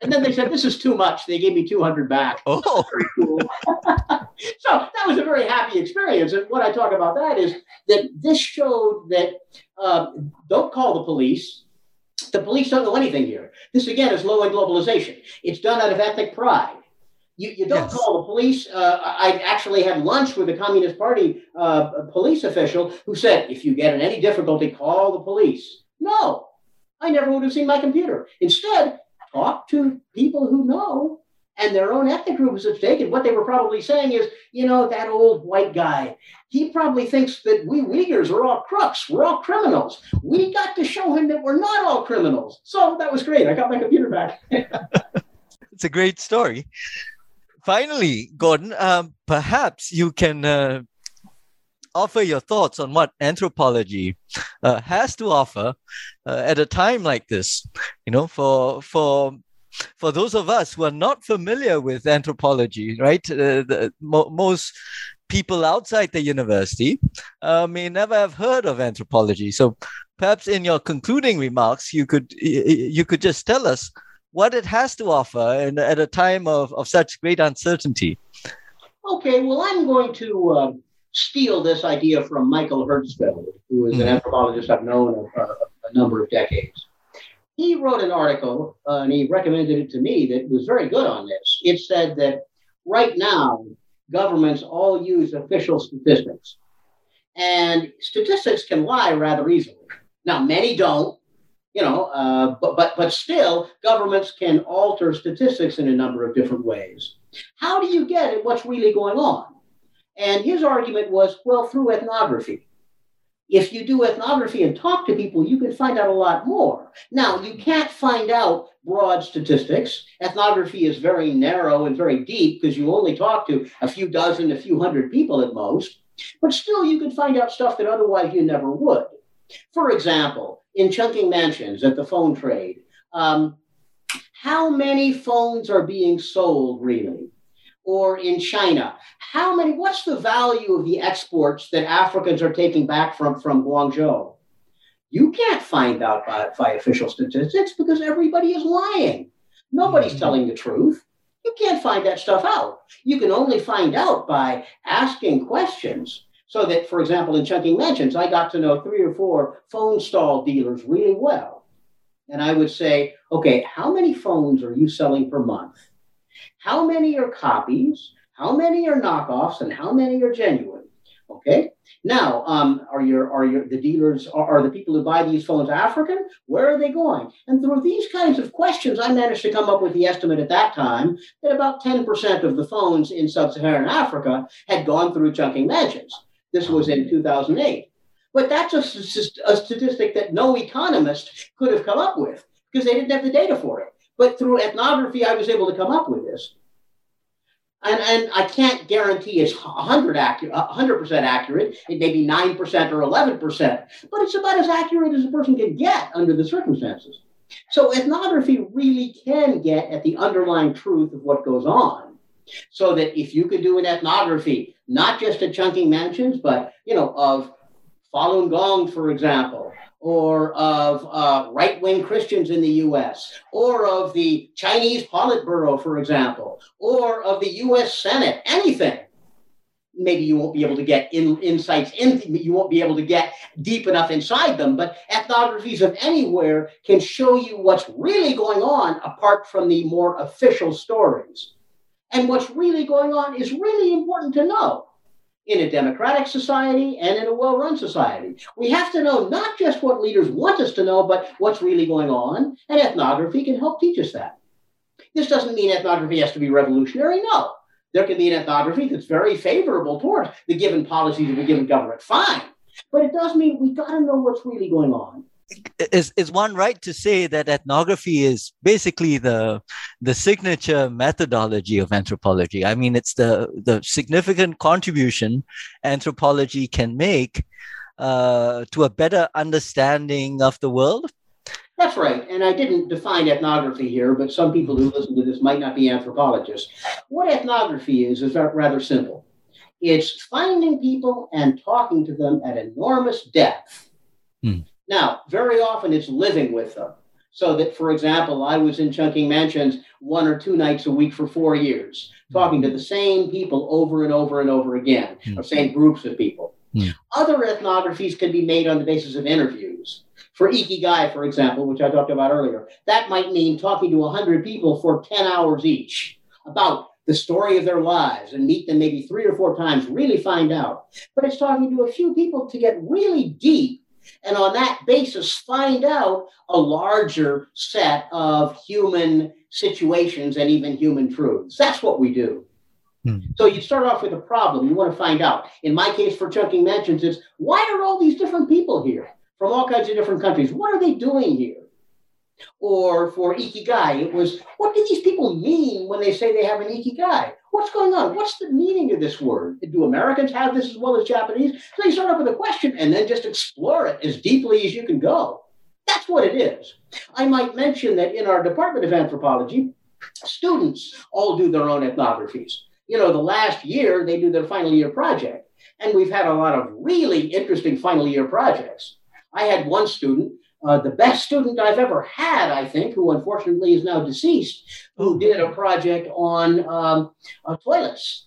And then they said, "This is too much." They gave me 200 back. Oh, very cool. [laughs] so that was a very happy experience. And what I talk about that is that this showed that uh, don't call the police. The police don't know anything here. This again is low end globalization. It's done out of ethnic pride. You, you don't Yes. call the police. Uh, I actually had lunch with a Communist Party uh, police official who said, if you get in any difficulty, call the police. No, I never would have seen my computer. Instead, talk to people who know and their own ethnic group is at stake. And what they were probably saying is, you know, that old white guy, he probably thinks that we Uyghurs are all crooks. We're all criminals. We got to show him that we're not all criminals. So that was great. I got my computer back. [laughs] it's a great story. Finally, Gordon, um, perhaps you can uh, offer your thoughts on what anthropology uh, has to offer uh, at a time like this. You know, for for for those of us who are not familiar with anthropology, right? Uh, the, mo- most people outside the university uh, may never have heard of anthropology. So, perhaps in your concluding remarks, you could you could just tell us what it has to offer and at a time of, of such great uncertainty. Okay, well, I'm going to uh, steal this idea from Michael Herzfeld, who is an Mhm. anthropologist I've known a, a, a number of decades. He wrote an article uh, and he recommended it to me that was very good on this. It said that right now, governments all use official statistics, and statistics can lie rather easily. Now, many don't, you know, uh, but, but, but still, governments can alter statistics in a number of different ways. How do you get at what's really going on? And his argument was, well, through ethnography. If you do ethnography and talk to people, you can find out a lot more. Now, you can't find out broad statistics. Ethnography is very narrow and very deep because you only talk to a few dozen, a few hundred people at most. But still, you can find out stuff that otherwise you never would. For example, in Chungking Mansions at the phone trade, um, how many phones are being sold really? Or in China, how many, what's the value of the exports that Africans are taking back from, from Guangzhou? You can't find out by, by official statistics because everybody is lying. Nobody's Mhm. telling the truth. You can't find that stuff out. You can only find out by asking questions. So that, for example, in Chungking Mansions, I got to know three or four phone stall dealers really well. And I would say, okay, how many phones are you selling per month? How many are copies? How many are knockoffs? And how many are genuine? Okay. Now, um, are your are your the dealers are, are the people who buy these phones African? Where are they going? And through these kinds of questions, I managed to come up with the estimate at that time that about 10% of the phones in sub-Saharan Africa had gone through Chungking Mansions. This was in 2008. But that's a, a statistic that no economist could have come up with because they didn't have the data for it. But through ethnography, I was able to come up with this and, and I can't guarantee it's 100 accurate, 100% accurate. It may be 9% or 11%, but it's about as accurate as a person can get under the circumstances. So ethnography really can get at the underlying truth of what goes on. So that if you could do an ethnography, not just at Chungking Mansions, but you know, of Falun Gong, for example, or of uh, right wing Christians in the US, or of the Chinese Politburo, for example, or of the US Senate, anything. Maybe you won't be able to get in, insights, in, you won't be able to get deep enough inside them, but ethnographies of anywhere can show you what's really going on apart from the more official stories. And what's really going on is really important to know in a democratic society and in a well run society. We have to know not just what leaders want us to know, but what's really going on, and ethnography can help teach us that. This doesn't mean ethnography has to be revolutionary, no. There can be an ethnography that's very favorable towards the given policies of a given government, fine. But it does mean we got to know what's really going on is is one right to say that ethnography is basically the the signature methodology of anthropology. I mean it's the the significant contribution anthropology can make uh, to a better understanding of the world. That's right. And i didn't define ethnography here but some people who listen to this might not be anthropologists. What ethnography is is rather simple. It's finding people and talking to them at enormous depth. Hmm now, very often it's living with them. So that, for example, I was in Chungking Mansions one or two nights a week for four years, talking to the same people over and over and over again, mm. or same groups of people. Mm. Other ethnographies can be made on the basis of interviews. For Ikigai, for example, which I talked about earlier, that might mean talking to 100 people for 10 hours each about the story of their lives and meet them maybe three or four times, really find out. But it's talking to a few people to get really deep and on that basis find out a larger set of human situations and even human truths. That's what we do. Hmm. So you start off with a problem. You want to find out. In my case, for Chungking Mansions, it's why are all these different people here from all kinds of different countries? What are they doing here? Or for ikigai, it was what do these people mean when they say they have an ikigai? What's going on? What's the meaning of this word? Do Americans have this as well as Japanese? So you start off with a question and then just explore it as deeply as you can go. That's what it is. I might mention that in our Department of Anthropology, students all do their own ethnographies. You know, the last year they do their final year project. And we've had a lot of really interesting final year projects. I had one student uh, the best student I've ever had, I think, who unfortunately is now deceased, who did a project on um, uh, toilets.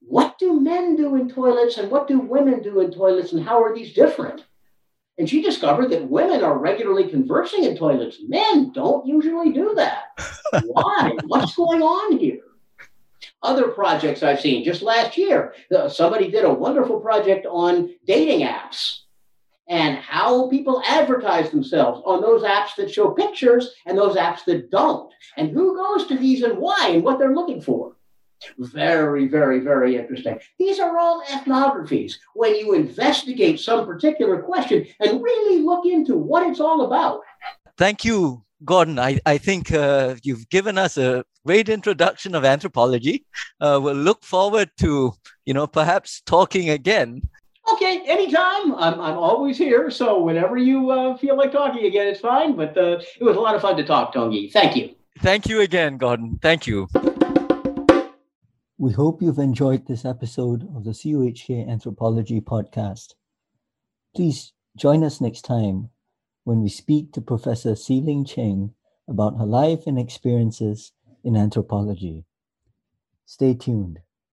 What do men do in toilets and what do women do in toilets and how are these different? And she discovered that women are regularly conversing in toilets. Men don't usually do that. [laughs] Why? What's going on here? Other projects I've seen just last year, uh, somebody did a wonderful project on dating apps and how people advertise themselves on those apps that show pictures and those apps that don't, and who goes to these and why and what they're looking for. Very, very, very interesting. These are all ethnographies when you investigate some particular question and really look into what it's all about. Thank you, Gordon. I, I think uh, you've given us a great introduction of anthropology. Uh, we'll look forward to, you know, perhaps talking again Okay, anytime. I'm, I'm always here. So whenever you uh, feel like talking again, it's fine. But uh, it was a lot of fun to talk, Tongi. Thank you. Thank you again, Gordon. Thank you. We hope you've enjoyed this episode of the CUHK Anthropology Podcast. Please join us next time when we speak to Professor Sealing Cheng about her life and experiences in anthropology. Stay tuned.